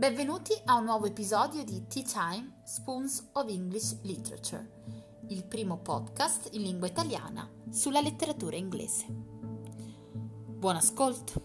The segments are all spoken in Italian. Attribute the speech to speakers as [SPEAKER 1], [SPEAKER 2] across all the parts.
[SPEAKER 1] Benvenuti a un nuovo episodio di Tea Time Spoons of English Literature, il primo podcast in lingua italiana sulla letteratura inglese. Buon ascolto!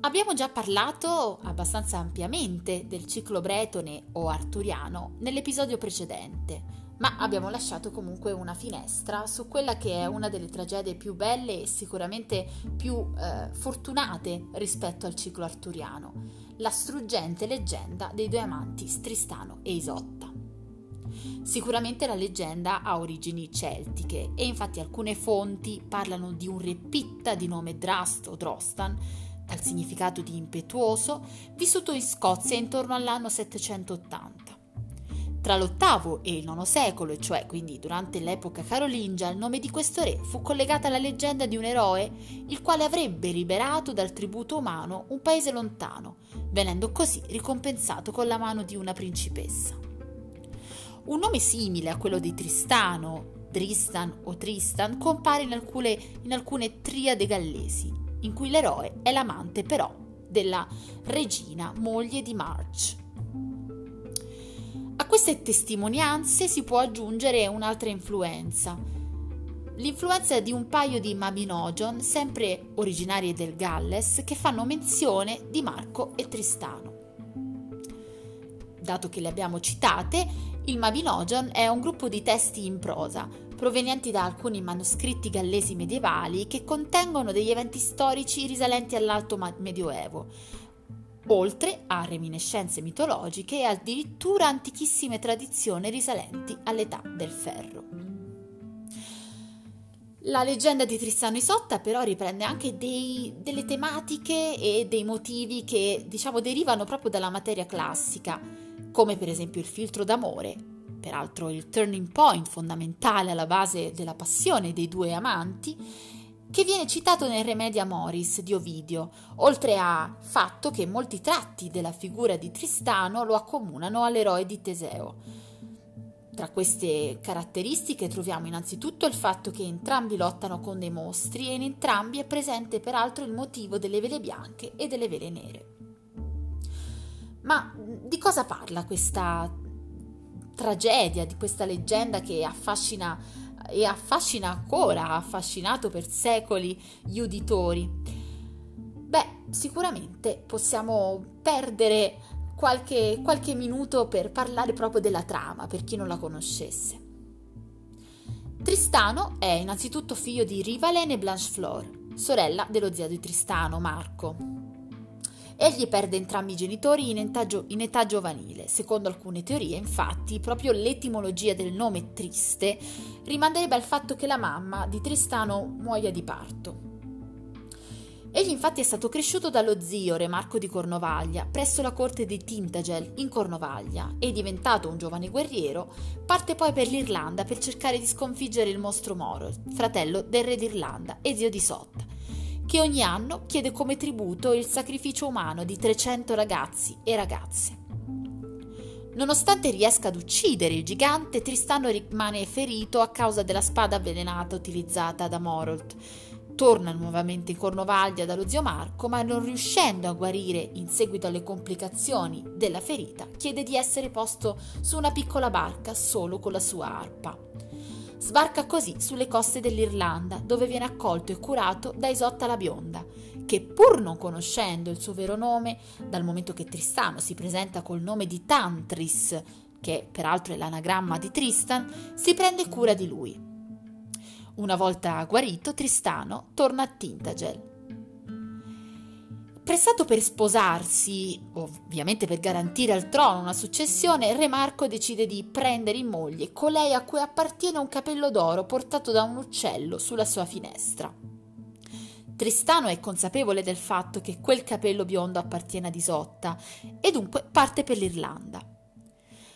[SPEAKER 1] Abbiamo già parlato abbastanza ampiamente del ciclo bretone o arturiano nell'episodio precedente, ma abbiamo lasciato comunque una finestra su quella che è una delle tragedie più belle e sicuramente più eh, fortunate rispetto al ciclo arturiano, la struggente leggenda dei due amanti Tristano e Isotta. Sicuramente la leggenda ha origini celtiche e infatti alcune fonti parlano di un re pitta di nome Drast o Drostan, dal significato di impetuoso, vissuto in Scozia intorno all'anno 780. Tra l'VIII e il IX secolo, cioè quindi durante l'epoca carolingia, il nome di questo re fu collegato alla leggenda di un eroe il quale avrebbe liberato dal tributo umano un paese lontano, venendo così ricompensato con la mano di una principessa. Un nome simile a quello di Tristano, Tristan o Tristan compare in alcune, in alcune triade gallesi, in cui l'eroe è l'amante però della regina moglie di March. A queste testimonianze si può aggiungere un'altra influenza, l'influenza di un paio di Mabinogion, sempre originarie del Galles, che fanno menzione di Marco e Tristano. Dato che le abbiamo citate, il Mabinogion è un gruppo di testi in prosa, provenienti da alcuni manoscritti gallesi medievali che contengono degli eventi storici risalenti all'Alto Medioevo, oltre a reminiscenze mitologiche e addirittura antichissime tradizioni risalenti all'età del ferro. La leggenda di Tristano Isotta però riprende anche dei, delle tematiche e dei motivi che diciamo derivano proprio dalla materia classica, come per esempio il filtro d'amore, peraltro il turning point fondamentale alla base della passione dei due amanti, che viene citato nel Remedia Moris di Ovidio, oltre a fatto che molti tratti della figura di Tristano lo accomunano all'eroe di Teseo. Tra queste caratteristiche troviamo innanzitutto il fatto che entrambi lottano con dei mostri e in entrambi è presente peraltro il motivo delle vele bianche e delle vele nere. Ma di cosa parla questa tragedia, di questa leggenda che affascina e affascina ancora, ha affascinato per secoli gli uditori. Beh, sicuramente possiamo perdere qualche, qualche minuto per parlare proprio della trama, per chi non la conoscesse. Tristano è innanzitutto figlio di Rivalen e Blanchefleur, sorella dello zio di Tristano, Marco. Egli perde entrambi i genitori in età, gio- in età giovanile. Secondo alcune teorie, infatti, proprio l'etimologia del nome Triste rimanderebbe al fatto che la mamma di Tristano muoia di parto. Egli infatti è stato cresciuto dallo zio Re Marco di Cornovaglia presso la corte di Tintagel in Cornovaglia e diventato un giovane guerriero, parte poi per l'Irlanda per cercare di sconfiggere il mostro Moro, fratello del re d'Irlanda e zio di Sotta, che ogni anno chiede come tributo il sacrificio umano di 300 ragazzi e ragazze. Nonostante riesca ad uccidere il gigante, Tristano rimane ferito a causa della spada avvelenata utilizzata da Morolt. Torna nuovamente in Cornovaglia dallo zio Marco, ma non riuscendo a guarire in seguito alle complicazioni della ferita, chiede di essere posto su una piccola barca solo con la sua arpa. Sbarca così sulle coste dell'Irlanda, dove viene accolto e curato da Isotta la Bionda, che pur non conoscendo il suo vero nome, dal momento che Tristano si presenta col nome di Tantris, che peraltro è l'anagramma di Tristan, si prende cura di lui. Una volta guarito, Tristano torna a Tintagel, Prestato per sposarsi, ovviamente per garantire al trono una successione, Re Marco decide di prendere in moglie colei a cui appartiene un capello d'oro portato da un uccello sulla sua finestra. Tristano è consapevole del fatto che quel capello biondo appartiene ad Isotta e dunque parte per l'Irlanda.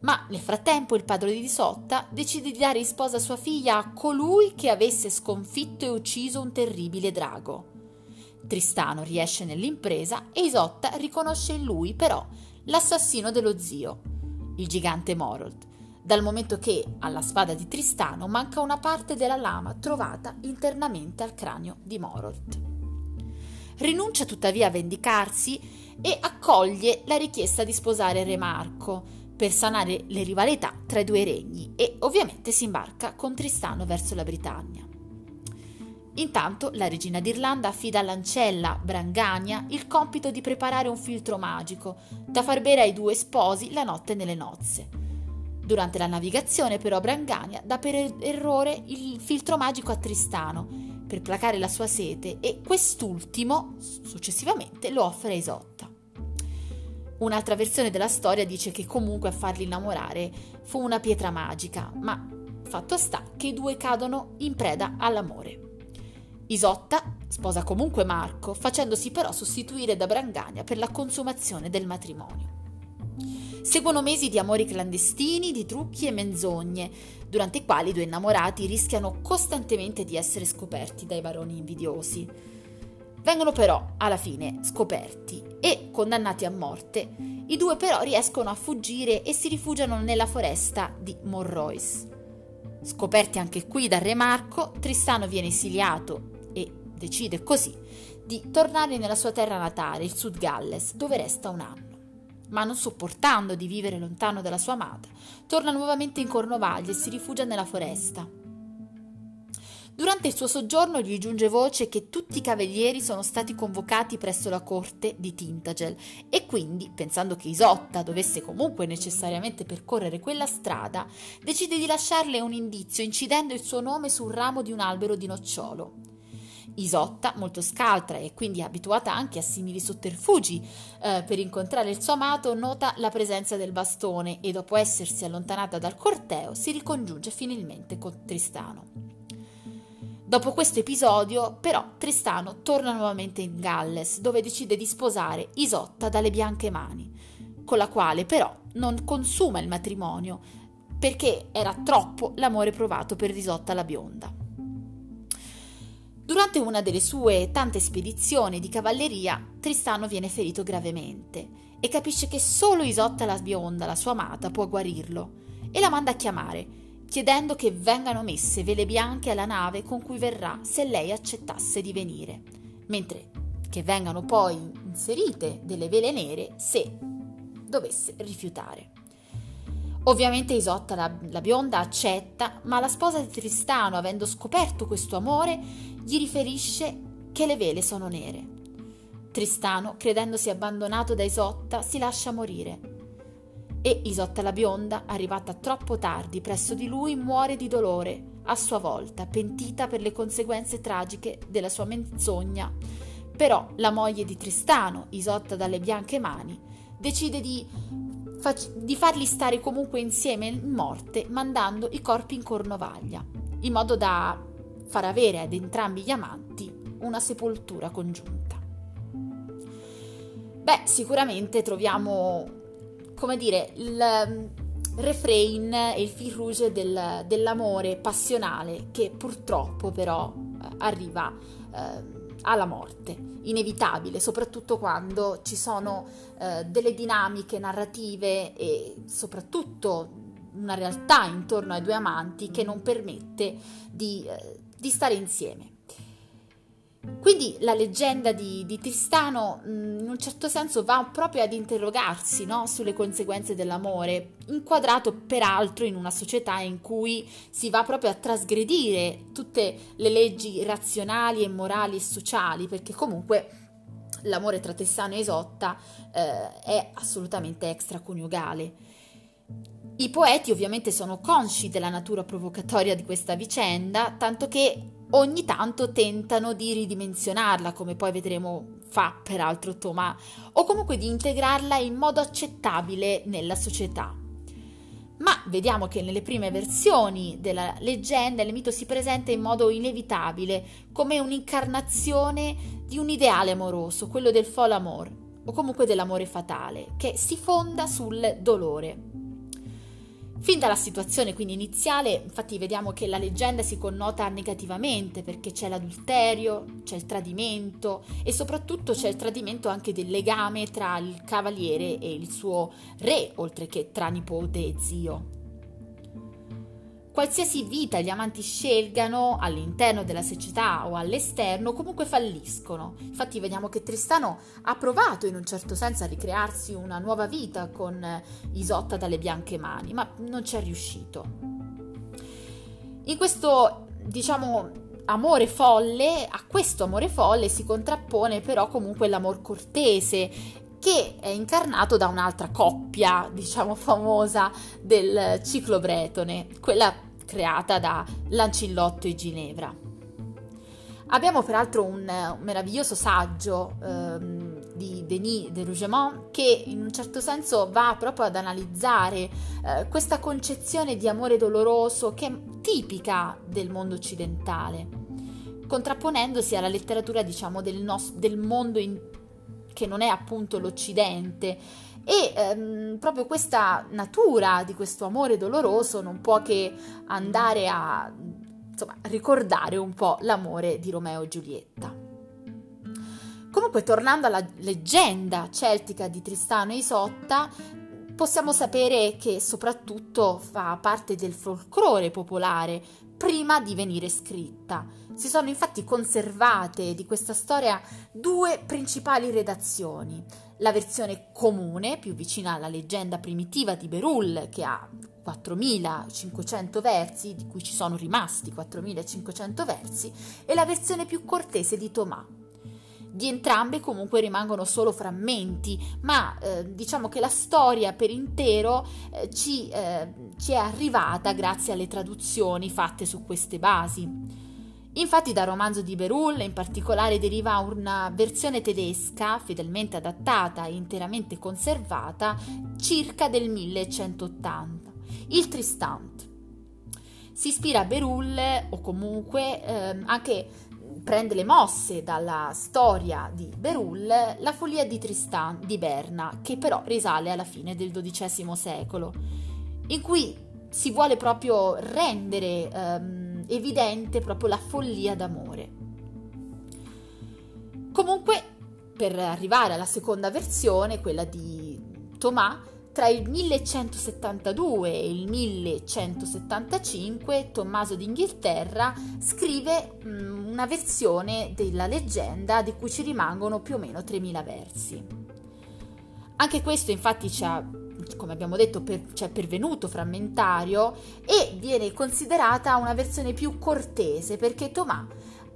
[SPEAKER 1] Ma nel frattempo il padre di Isotta decide di dare in sposa sua figlia a colui che avesse sconfitto e ucciso un terribile drago. Tristano riesce nell'impresa e Isotta riconosce in lui però l'assassino dello zio, il gigante Morold, dal momento che alla spada di Tristano manca una parte della lama trovata internamente al cranio di Morold. Rinuncia tuttavia a vendicarsi e accoglie la richiesta di sposare Re Marco per sanare le rivalità tra i due regni e ovviamente si imbarca con Tristano verso la Britannia. Intanto la regina d'Irlanda affida all'ancella Brangania il compito di preparare un filtro magico da far bere ai due sposi la notte nelle nozze. Durante la navigazione però Brangania dà per er-, errore il filtro magico a Tristano per placare la sua sete e quest'ultimo successivamente lo offre a Isotta. Un'altra versione della storia dice che comunque a farli innamorare fu una pietra magica, ma fatto sta che i due cadono in preda all'amore. Isotta sposa comunque Marco, facendosi però sostituire da Brangania per la consumazione del matrimonio. Seguono mesi di amori clandestini, di trucchi e menzogne, durante i quali i due innamorati rischiano costantemente di essere scoperti dai baroni invidiosi. Vengono però, alla fine, scoperti e condannati a morte. I due però riescono a fuggire e si rifugiano nella foresta di Morrois. Scoperti anche qui dal re Marco, Tristano viene esiliato decide così di tornare nella sua terra natale, il Sud Galles, dove resta un anno. Ma non sopportando di vivere lontano dalla sua amata, torna nuovamente in Cornovaglia e si rifugia nella foresta. Durante il suo soggiorno gli giunge voce che tutti i cavalieri sono stati convocati presso la corte di Tintagel e quindi, pensando che Isotta dovesse comunque necessariamente percorrere quella strada, decide di lasciarle un indizio incidendo il suo nome sul ramo di un albero di nocciolo. Isotta, molto scaltra e quindi abituata anche a simili sotterfugi eh, per incontrare il suo amato, nota la presenza del bastone e dopo essersi allontanata dal corteo si ricongiunge finalmente con Tristano. Dopo questo episodio, però, Tristano torna nuovamente in Galles, dove decide di sposare Isotta dalle bianche mani, con la quale però non consuma il matrimonio, perché era troppo l'amore provato per Isotta la bionda. Durante una delle sue tante spedizioni di cavalleria, Tristano viene ferito gravemente e capisce che solo Isotta la bionda, la sua amata, può guarirlo e la manda a chiamare, chiedendo che vengano messe vele bianche alla nave con cui verrà se lei accettasse di venire, mentre che vengano poi inserite delle vele nere se dovesse rifiutare. Ovviamente Isotta, la, la, bionda, accetta, ma la sposa di Tristano, avendo scoperto questo amore, gli riferisce che le vele sono nere. Tristano, credendosi abbandonato da Isotta, si lascia morire. E Isotta la bionda, arrivata troppo tardi presso di lui, muore di dolore, a sua volta, pentita per le conseguenze tragiche della sua menzogna. Però la moglie di Tristano, Isotta dalle bianche mani, decide di di farli stare comunque insieme in morte mandando i corpi in cornovaglia, in modo da far avere ad entrambi gli amanti una sepoltura congiunta. Beh, sicuramente troviamo, come dire, il mm, refrain e il fil rouge del, dell'amore passionale che purtroppo però eh, arriva eh, alla morte, inevitabile, soprattutto quando ci sono eh, delle dinamiche narrative e soprattutto una realtà intorno ai due amanti che non permette di, eh, di stare insieme. Quindi la leggenda di, di Tristano mm, in un certo senso va proprio ad interrogarsi no? sulle conseguenze dell'amore, inquadrato peraltro in una società in cui si va proprio a trasgredire tutte le leggi razionali e morali e sociali, perché comunque l'amore tra Tristano e Isotta eh, è assolutamente extraconiugale. I poeti ovviamente sono consci della natura provocatoria di questa vicenda, tanto che ogni tanto tentano di ridimensionarla, come poi vedremo fa peraltro Thomas, o comunque di integrarla in modo accettabile nella società. Ma vediamo che nelle prime versioni della leggenda il mito si presenta in modo inevitabile come un'incarnazione di un ideale amoroso, quello del fol amor, o comunque dell'amore fatale, che si fonda sul dolore. Fin dalla situazione quindi iniziale, infatti vediamo che la leggenda si connota negativamente perché c'è l'adulterio, c'è il tradimento e soprattutto c'è il tradimento anche del legame tra il cavaliere e il suo re, oltre che tra nipote e zio. Qualsiasi vita gli amanti scelgano all'interno della società o all'esterno, comunque falliscono. Infatti vediamo che Tristano ha provato in un certo senso a ricrearsi una nuova vita con Isotta dalle bianche mani, ma non ci è riuscito. In questo, diciamo, amore folle, a questo amore folle si contrappone però comunque l'amor cortese che è incarnato da un'altra coppia, diciamo famosa del ciclo bretone, quella creata da Lancillotto e Ginevra. Abbiamo peraltro un, un meraviglioso saggio ehm, di Denis de Rougemont che in un certo senso va proprio ad analizzare eh, questa concezione di amore doloroso che è tipica del mondo occidentale, contrapponendosi alla letteratura diciamo del, nos- del mondo in- che non è appunto l'Occidente. E ehm, proprio questa natura di questo amore doloroso non può che andare a insomma, ricordare un po' l'amore di Romeo e Giulietta. Comunque, tornando alla leggenda celtica di Tristano e Isotta, possiamo sapere che soprattutto fa parte del folklore popolare prima di venire scritta. Si sono infatti conservate di questa storia due principali redazioni. La versione comune, più vicina alla leggenda primitiva di Berulle, che ha 4500 versi, di cui ci sono rimasti 4500 versi, e la versione più cortese di Tomà, di entrambe comunque rimangono solo frammenti, ma eh, diciamo che la storia per intero eh, ci, eh, ci è arrivata grazie alle traduzioni fatte su queste basi. Infatti dal romanzo di Berull in particolare deriva una versione tedesca fedelmente adattata e interamente conservata circa del 1180, il Tristant. Si ispira a Berull o comunque eh, anche prende le mosse dalla storia di Berull, la follia di Tristan di Berna, che però risale alla fine del XII secolo, in cui si vuole proprio rendere ehm, evidente proprio la follia d'amore. Comunque, per arrivare alla seconda versione, quella di Thomas, tra il 1172 e il 1175 Tommaso d'Inghilterra scrive mh, una versione della leggenda di cui ci rimangono più o meno 3000 versi. Anche questo infatti ci ha, come abbiamo detto, per, ci è pervenuto frammentario e viene considerata una versione più cortese perché Tomà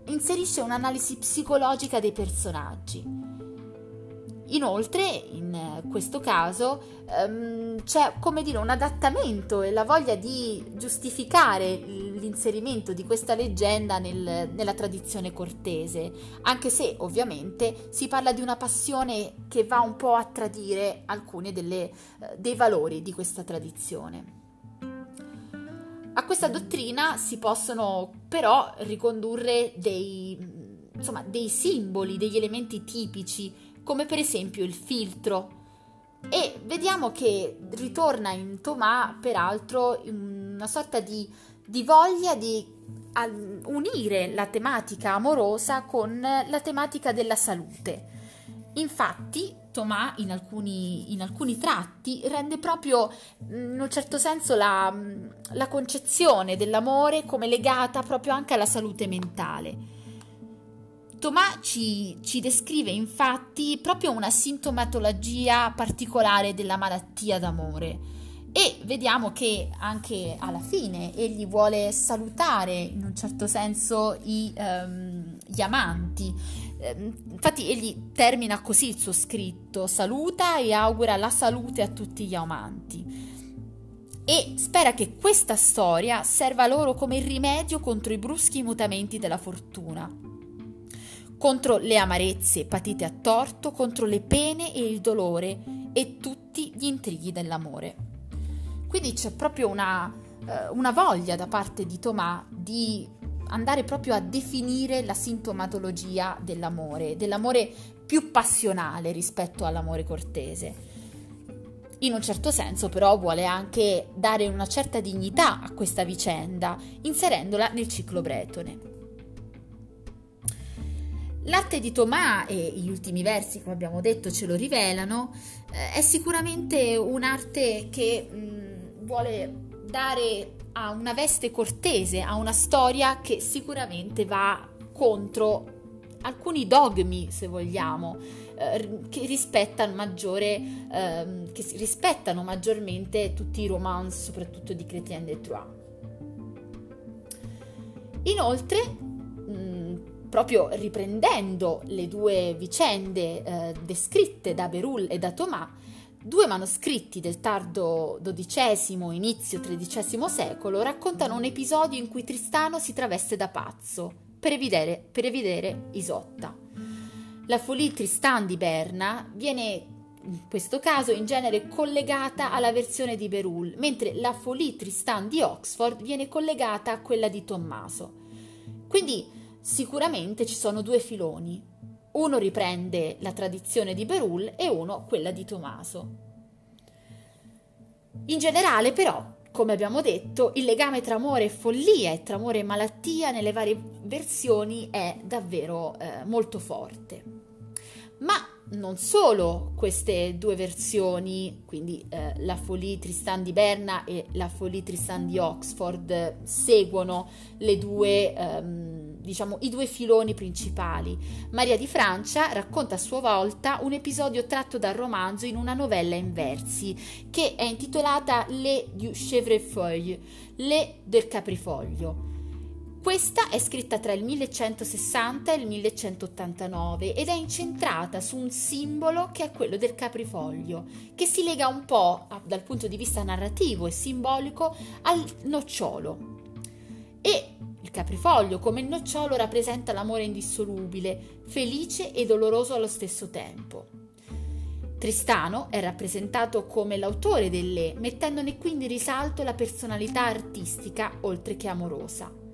[SPEAKER 1] inserisce un'analisi psicologica dei personaggi Inoltre, in questo caso, um, c'è come dire un adattamento e la voglia di giustificare l'inserimento di questa leggenda nel, nella tradizione cortese, anche se ovviamente si parla di una passione che va un po' a tradire alcuni uh, dei valori di questa tradizione. A questa dottrina si possono però ricondurre dei, insomma, dei simboli, degli elementi tipici come per esempio il filtro. E vediamo che ritorna in Tomà, peraltro, una sorta di, di voglia di unire la tematica amorosa con la tematica della salute. Infatti, Tomà in alcuni, in alcuni tratti rende proprio, in un certo senso, la, la concezione dell'amore come legata proprio anche alla salute mentale. Tomà ci, ci, descrive infatti proprio una sintomatologia particolare della malattia d'amore e vediamo che anche alla fine egli vuole salutare in un certo senso i, um, gli amanti. Ehm, infatti egli termina così il suo scritto, saluta e augura la salute a tutti gli amanti e spera che questa storia serva loro come rimedio contro i bruschi mutamenti della fortuna contro le amarezze patite a torto, contro le pene e il dolore e tutti gli intrighi dell'amore. Quindi c'è proprio una, eh, una voglia da parte di Tomà di andare proprio a definire la sintomatologia dell'amore, dell'amore più passionale rispetto all'amore cortese. In un certo senso però vuole anche dare una certa dignità a questa vicenda, inserendola nel ciclo bretone. L'arte di Tomà, e gli ultimi versi, come abbiamo detto, ce lo rivelano, eh, è sicuramente un'arte che mh, vuole dare ha una veste cortese, ha una storia che sicuramente va contro alcuni dogmi, se vogliamo, eh, che, rispettano maggiore, eh, che rispettano maggiormente tutti i romance, soprattutto di Chrétien de Troyes. Inoltre, mh, proprio riprendendo le due vicende eh, descritte da Berulle e da Thomas, Due manoscritti del tardo XII, inizio XIII secolo raccontano un episodio in cui Tristano si traveste da pazzo per evidere, per evidere Isotta. La Folie Tristan di Berna viene in questo caso in genere collegata alla versione di Berulle, mentre la Folie Tristan di Oxford viene collegata a quella di Tommaso. Quindi sicuramente ci sono due filoni, uno riprende la tradizione di Berulle e uno quella di Tommaso. In generale, però, come abbiamo detto, il legame tra amore e follia e tra amore e malattia nelle varie versioni è davvero eh, molto forte. Ma non solo queste due versioni, quindi eh, la Folie Tristan di Berna e la Folie Tristan di Oxford, seguono le due ehm, diciamo, i due filoni principali. Maria di Francia racconta a sua volta un episodio tratto dal romanzo in una novella in versi, che è intitolata Le du Chevrefeuille, Le del Caprifoglio. Questa è scritta tra il 1160 e il 1189 ed è incentrata su un simbolo che è quello del caprifoglio, che si lega un po' dal punto di vista narrativo e simbolico al nocciolo. E il caprifoglio, come il nocciolo, rappresenta l'amore indissolubile, felice e doloroso allo stesso tempo. Tristano è rappresentato come l'autore delle, mettendone quindi in risalto la personalità artistica oltre che amorosa.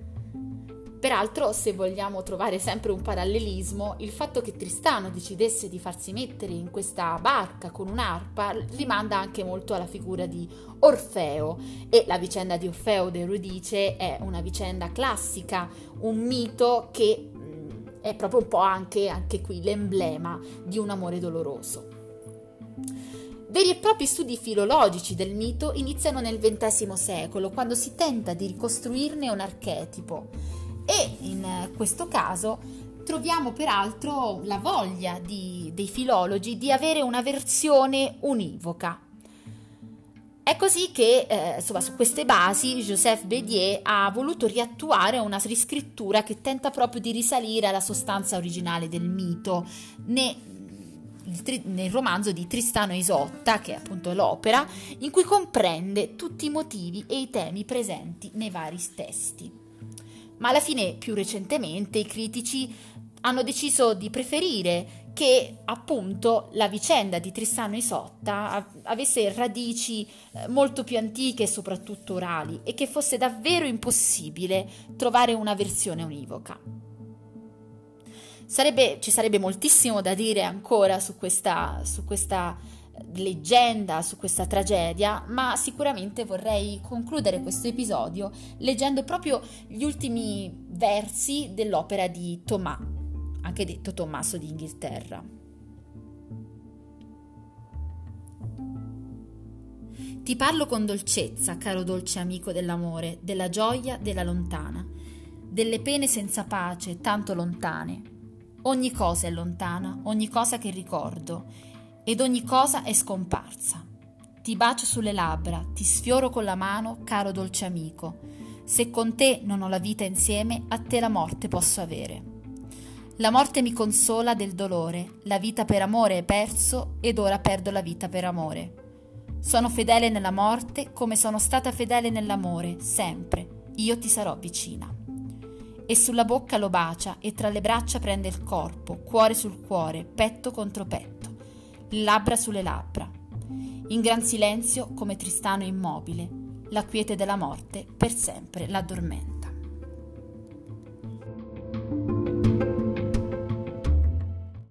[SPEAKER 1] Peraltro, se vogliamo trovare sempre un parallelismo, il fatto che Tristano decidesse di farsi mettere in questa barca con un'arpa rimanda anche molto alla figura di Orfeo e la vicenda di Orfeo d'Euridice è una vicenda classica, un mito che mm, è proprio un po' anche, anche qui l'emblema di un amore doloroso. Veri e propri studi filologici del mito iniziano nel XX secolo, quando si tenta di ricostruirne un archetipo e in questo caso troviamo peraltro la voglia di, dei filologi di avere una versione univoca. È così che, eh, insomma, su queste basi Joseph Bédier ha voluto riattuare una riscrittura che tenta proprio di risalire alla sostanza originale del mito, ne, nel romanzo di Tristano Isotta, che è appunto l'opera, in cui comprende tutti i motivi e i temi presenti nei vari testi ma alla fine più recentemente i critici hanno deciso di preferire che appunto la vicenda di Tristano Isotta avesse radici eh, molto più antiche e soprattutto orali e che fosse davvero impossibile trovare una versione univoca. Sarebbe, ci sarebbe moltissimo da dire ancora su questa, su questa leggenda su questa tragedia, ma sicuramente vorrei concludere questo episodio leggendo proprio gli ultimi versi dell'opera di Tomà, anche detto Tommaso d'Inghilterra. Ti parlo con dolcezza, caro dolce amico dell'amore, della gioia, della lontana, delle pene senza pace, tanto lontane. Ogni cosa è lontana, ogni cosa che ricordo, ed ogni cosa è scomparsa. Ti bacio sulle labbra, ti sfioro con la mano, caro dolce amico. Se con te non ho la vita insieme, a te la morte posso avere. La morte mi consola del dolore, la vita per amore è perso ed ora perdo la vita per amore. Sono fedele nella morte come sono stata fedele nell'amore, sempre. Io ti sarò vicina. E sulla bocca lo bacia e tra le braccia prende il corpo, cuore sul cuore, petto contro petto labbra sulle labbra. In gran silenzio, come Tristano immobile, la quiete della morte per sempre l'addormenta.